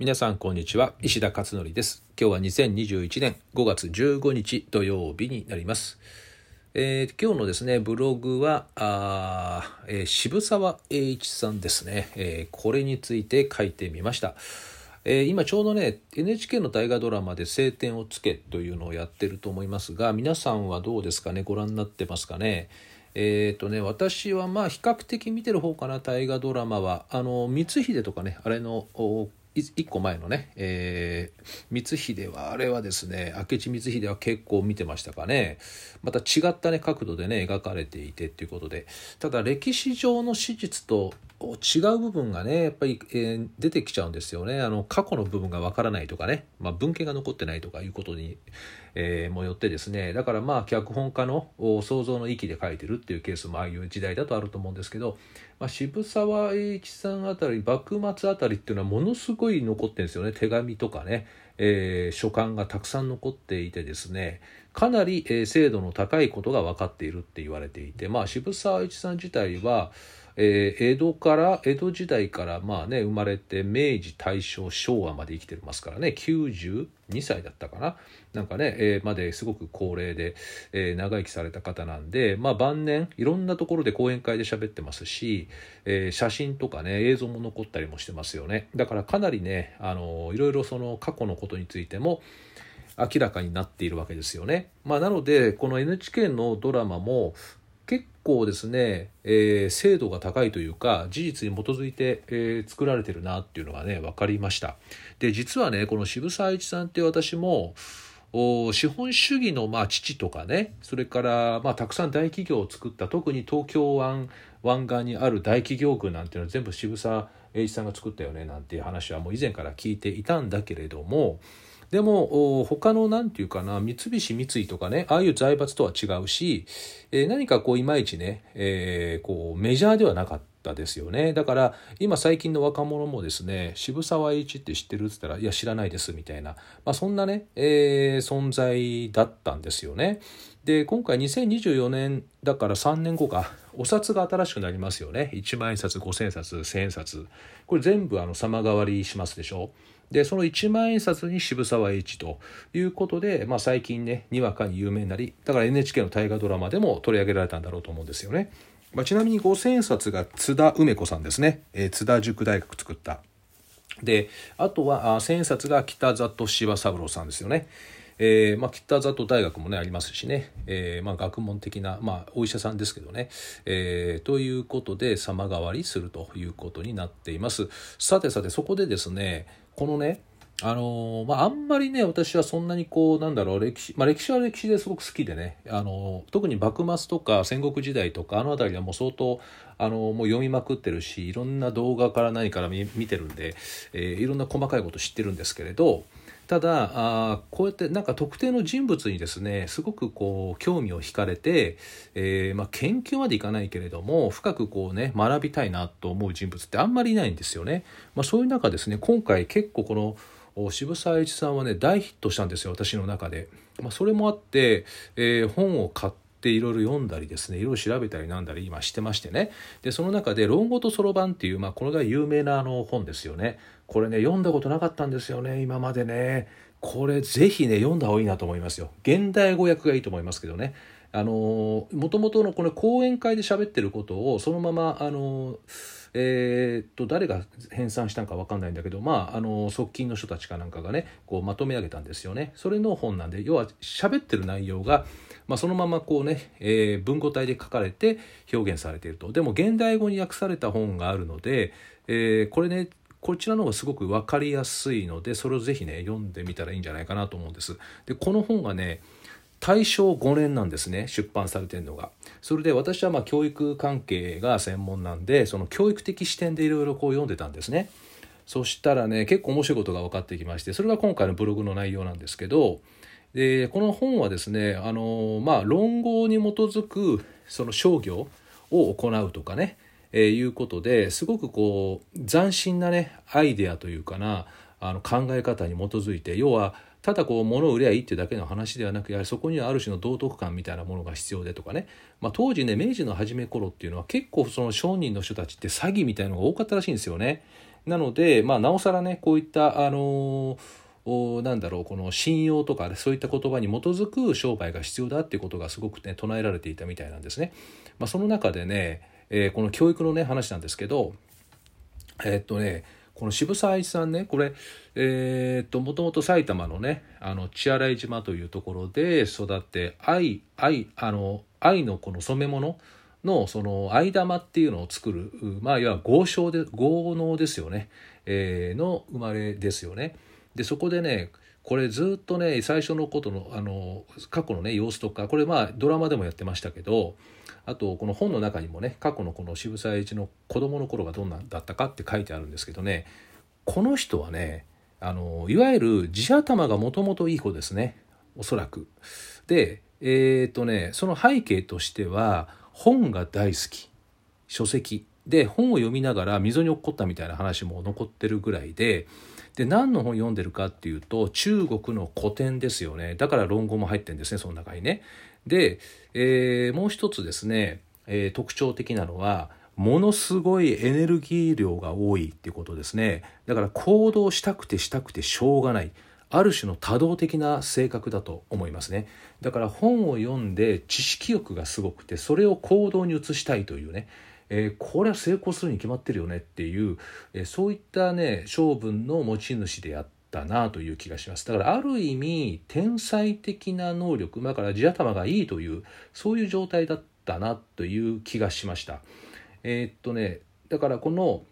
皆さんこんにちは。石田勝則です。今日は2021年5月15日土曜日になります、えー、今日のですねブログはあ、えー、渋沢栄一さんですね、えー、これについて書いてみました。えー、今ちょうどね NHK の大河ドラマで「青天を衝け」というのをやってると思いますが皆さんはどうですかね？ご覧になってますかね？えっ、ー、とね私はまあ比較的見てる方かな大河ドラマは。あの光秀とかねあれの1個前のね、えー、光秀はあれはですね明智光秀は結構見てましたかね。また違ったね角度でね描かれていてっていうことで。ただ歴史上の史実と違う部分がねやっぱり、えー、出てきちゃうんですよね。あの過去の部分がわからないとかね、まあ、文献が残ってないとかいうことに、えー、もよってですね。だからまあ脚本家の想像の域で書いてるっていうケースもああいう時代だとあると思うんですけど、まあ、渋沢栄一さんあたり幕末あたりっていうのはものすごい残ってるんですよね。手紙とかね、えー、書簡がたくさん残っていてですね。かなり、え、精度の高いことが分かっているって言われていてまあ渋沢栄一さん自体はえー、江戸から江戸時代からまあね生まれて明治大正昭和まで生きてますからね92歳だったかななんかね、えー、まですごく高齢で、えー、長生きされた方なんで、まあ、晩年いろんなところで講演会で喋ってますし、えー、写真とかね映像も残ったりもしてますよねだからかなりねあのいろいろその過去のことについても明らかになっているわけですよね。まあ、なのでこの NHK のドラマも結構ですね、えー、精度が高いというか事実に基づいて、えー、作られてるなっていうのがね分かりました。で実はねこの渋沢栄一さんって私も資本主義のまあ父とかねそれからまあたくさん大企業を作った特に東京湾湾岸にある大企業群なんていうのは全部渋沢栄一さんが作ったよねなんていう話はもう以前から聞いていたんだけれどもでも他の何て言うかな三菱三井とかねああいう財閥とは違うし、えー、何かこういまいちね、えー、こうメジャーではなかった。ですよねだから今最近の若者もですね渋沢栄一って知ってるっつったらいや知らないですみたいな、まあ、そんなね、えー、存在だったんですよね。で今回2024年だから3年後かお札が新しくなりますよね1万円札5,000円札1,000円札これ全部あの様変わりしますでしょでその1万円札に渋沢栄一ということで、まあ、最近ねにわかに有名になりだから NHK の大河ドラマでも取り上げられたんだろうと思うんですよね。まあ、ちなみに5,000円札が津田梅子さんですね、えー、津田塾大学作った。であとは千円札が北里柴三郎さんですよね。えーまあ、北里大学もねありますしね、えーまあ、学問的な、まあ、お医者さんですけどね、えー、ということで様変わりするということになっていますさてさてそこでですねこのねあのまあ、あんまりね私はそんなにこうなんだろう歴史、まあ、歴史は歴史ですごく好きでね、あの特に幕末とか戦国時代とかあの辺りはもう相当あのもう読みまくってるしいろんな動画から何から見てるんで、えー、いろんな細かいこと知ってるんですけれどただあこうやってなんか特定の人物にですねすごくこう興味を惹かれて、えーまあ、研究までいかないけれども深くこうね学びたいなと思う人物ってあんまりいないんですよね。まあ、そういう中ですね今回結構この渋沢栄一さんはね大ヒットしたんですよ私の中で。まあ、それもあって、えー、本を買っていろいろ読んだりですねいろいろ調べたりなんだり今してましてね。でその中で「論語とそろばん」っていう、まあ、これが有名なあの本ですよね。これね読んだことなかったんですよね今までね。これぜひね読んだ方がいいなと思いますよ。現代語訳がいいと思いますけどね。あのもともとのこの講演会で喋ってることをそのままあのえー、っと誰が編纂したんか分かんないんだけどまああの側近の人たちかなんかがねこうまとめ上げたんですよねそれの本なんで要は喋ってる内容がまあ、そのままこうね、えー、文語体で書かれて表現されているとでも現代語に訳された本があるので、えー、これねこちらの方がすごく分かりやすいのでそれをぜひね読んでみたらいいんじゃないかなと思うんです。でこの本がね大正5年なんですね出版されてるのが。それで私はま教育関係が専門なんでその教育的視点でいろいろこう読んでたんですね。そしたらね結構面白いことが分かってきましてそれが今回のブログの内容なんですけどでこの本はですねあの、まあ、論語に基づくその商業を行うとかね、えー、いうことですごくこう斬新なねアイデアというかなあの考え方に基づいて要はただこう物を売りゃいいっていうだけの話ではなくやはりそこにはある種の道徳感みたいなものが必要でとかね、まあ、当時ね明治の初め頃っていうのは結構その商人の人たちって詐欺みたいのが多かったらしいんですよね。なので、まあ、なおさらねこういったあのー、なんだろうこの信用とか、ね、そういった言葉に基づく商売が必要だっていうことがすごくね唱えられていたみたいなんですね。まあ、その中でね、えー、この教育のね話なんですけどえー、っとねこの渋沢栄一さんねこれえー、っともともと埼玉のねあの血洗島というところで育って愛愛あの愛のこの染め物のその藍玉っていうのを作るまあいわば豪商で豪農ですよね、えー、の生まれですよね。でそこでねこれずっとね最初のことのあの過去のね様子とかこれまあドラマでもやってましたけどあとこの本の中にもね過去のこの渋沢栄一の子供の頃がどんなんだったかって書いてあるんですけどねこの人はねあのいわゆる地頭がもともといい子ですねおそらく。でえっ、とねその背景としては本が大好き書籍で本を読みながら溝に落っこったみたいな話も残ってるぐらいでで何の本読んでるかっていうと中国の古典ですよね。だから論語も入ってるんですねその中にね。で、えー、もう一つですね、えー、特徴的なのはものすごいエネルギー量が多いっていうことですね。だから行動したくてしたくてしょうがない。ある種の多動的な性格だと思いますね。だから本を読んで知識欲がすごくてそれを行動に移したいというね、えー、これは成功するに決まってるよねっていう、えー、そういったね性分の持ち主であったなという気がします。だからある意味天才的な能力だから地頭がいいというそういう状態だったなという気がしました。えー、っとねだからこの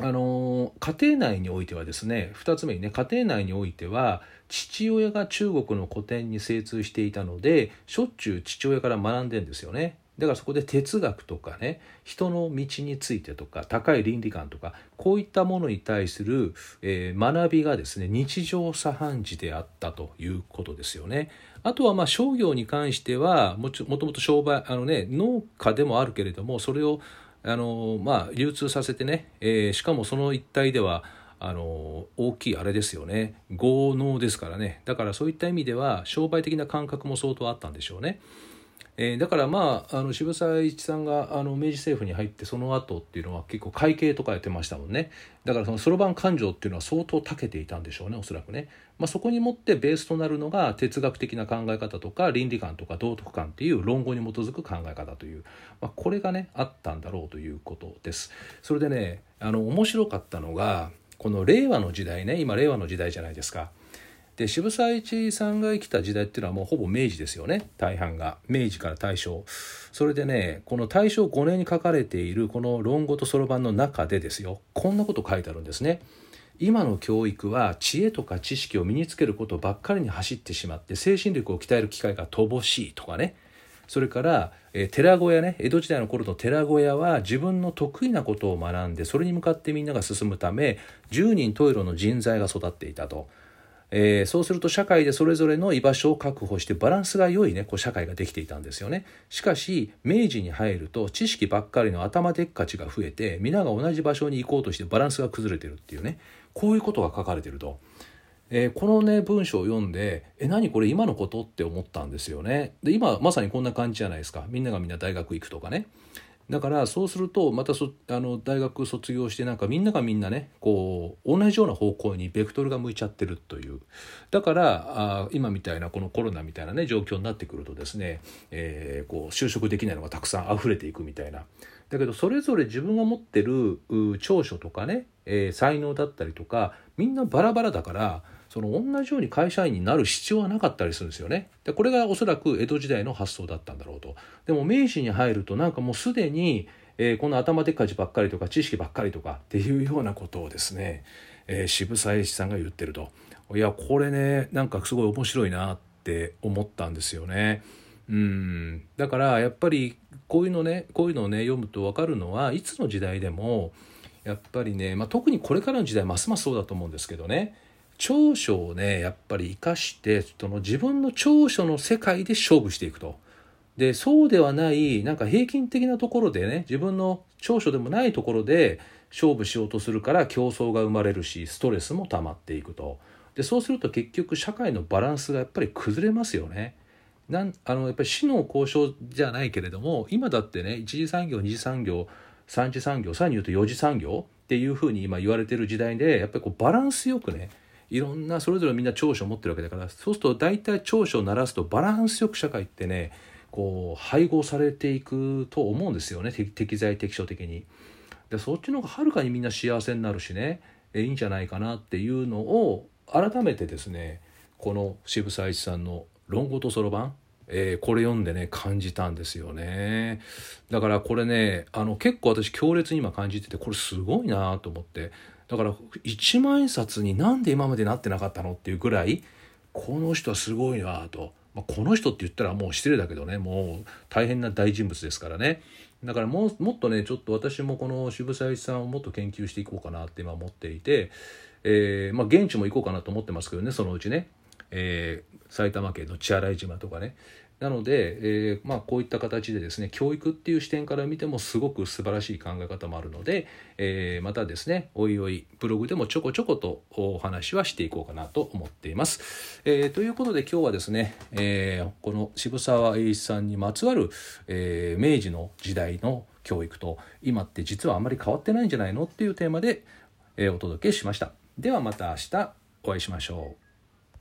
あの家庭内においてはですね2つ目にね家庭内においては父親が中国の古典に精通していたのでしょっちゅう父親から学んでんですよね。だからそこで哲学とかね人の道についてとか高い倫理観とかこういったものに対する、えー、学びがですね日常茶飯事であったということですよね。あとはまあ商業に関してはもともと商売あのね農家でもあるけれどもそれをあのまあ流通させてね、えー、しかもその一帯ではあの大きいあれですよね豪農ですからねだからそういった意味では商売的な感覚も相当あったんでしょうね。えー、だからまああの渋沢栄一さんがあの明治政府に入ってその後っていうのは結構会計とかやってましたもんね。だからそのそろばん勘定っていうのは相当長けていたんでしょうねおそらくね、まあ、そこにもってベースとなるのが哲学的な考え方とか倫理観とか道徳観っていう論語に基づく考え方という、まあ、これがねあったんだろうということです。それでねあの面白かったのがこの令和の時代ね今令和の時代じゃないですか。で渋沢栄一さんが生きた時代っていうのはもうほぼ明治ですよね。大半が。明治から大正。それでねこの大正5年に書かれているこの「論語とそろばん」の中でですよ。こんなこと書いてあるんですね。今の教育は知恵とか知識を身につけることばっかりに走ってしまって精神力を鍛える機会が乏しいとかね。それから、え、寺小屋ね。江戸時代の頃の寺小屋は自分の得意なことを学んでそれに向かってみんなが進むため10人十色の人材が育っていたと。えー、そうすると社会でそれぞれの居場所を確保してバランスが良いねこう社会ができていたんですよね。しかし明治に入ると知識ばっかりの頭でっかちが増えて皆が同じ場所に行こうとしてバランスが崩れてるっていうね。こういうことが書かれてると。えー、このね文章を読んでえ何これ今のことって思ったんですよね。で今まさにこんな感じじゃないですか。みんながみんな大学行くとかね。だからそうするとまたそあの大学卒業してなんかみんながみんなねこう同じような方向にベクトルが向いちゃってるというだからあ今みたいなこのコロナみたいなね状況になってくるとですね、えー、こう就職できないのがたくさん溢れていくみたいな。だけどそれぞれ自分が持ってる長所とかね、えー、才能だったりとかみんなバラバラだからその同じように会社員になる必要はなかったりするんですよね。でこれがおそらく江戸時代の発想だったんだろうと。でも明治に入るとなんかもうすでに、えー、この頭でっかちばっかりとか知識ばっかりとかっていうようなことをですね、えー、渋沢栄一さんが言ってると。いやこれねなんかすごい面白いなって思ったんですよね。うんだからやっぱりこういうのねこういうのをね読むと分かるのはいつの時代でもやっぱりね、まあ、特にこれからの時代ますますそうだと思うんですけどね長所をねやっぱり生かしてその自分の長所の世界で勝負していくと。でそうではないなんか平均的なところでね自分の長所でもないところで勝負しようとするから競争が生まれるしストレスも溜まっていくと。でそうすると結局社会のバランスがやっぱり崩れますよね。なんあのやっぱり死の交渉じゃないけれども今だってね一次産業二次産業三次産業さらに言うと四次産業っていうふうに今言われてる時代でやっぱりこうバランスよくねいろんなそれぞれみんな長所を持ってるわけだからそうすると大体長所を鳴らすとバランスよく社会ってねこう配合されていくと思うんですよね。適材適所的に。でそっちの方がはるかにみんな幸せになるしね。いいんじゃないかなっていうのを改めてですねこの渋沢一さんの「論語とそろばん」えー、これ読んでね感じたんですよね。だからこれねあの結構私強烈に今感じててこれすごいなと思って。だから一万円札になんで今までなってなかったのっていうぐらいこの人はすごいなと、まあ、この人って言ったらもう失礼だけどね。もう大変な大人物ですからね。だからももっとねちょっと私もこの渋沢一さんをもっと研究していこうかなって今思っていて、えー、まあ、現地も行こうかなと思ってますけどねそのうちね、えー、埼玉県の血洗島とかね。なので、えー、まあ、こういった形でですね教育っていう視点から見てもすごく素晴らしい考え方もあるので、えー、またですねおいおいブログでもちょこちょことお話はしていこうかなと思っています。えー、ということで今日はですね、えこの渋沢栄一さんにまつわる、え明治の時代の教育と今って実はあんまり変わってないんじゃないのっていうテーマで、えお届けしました。ではまた明日お会いしましょう。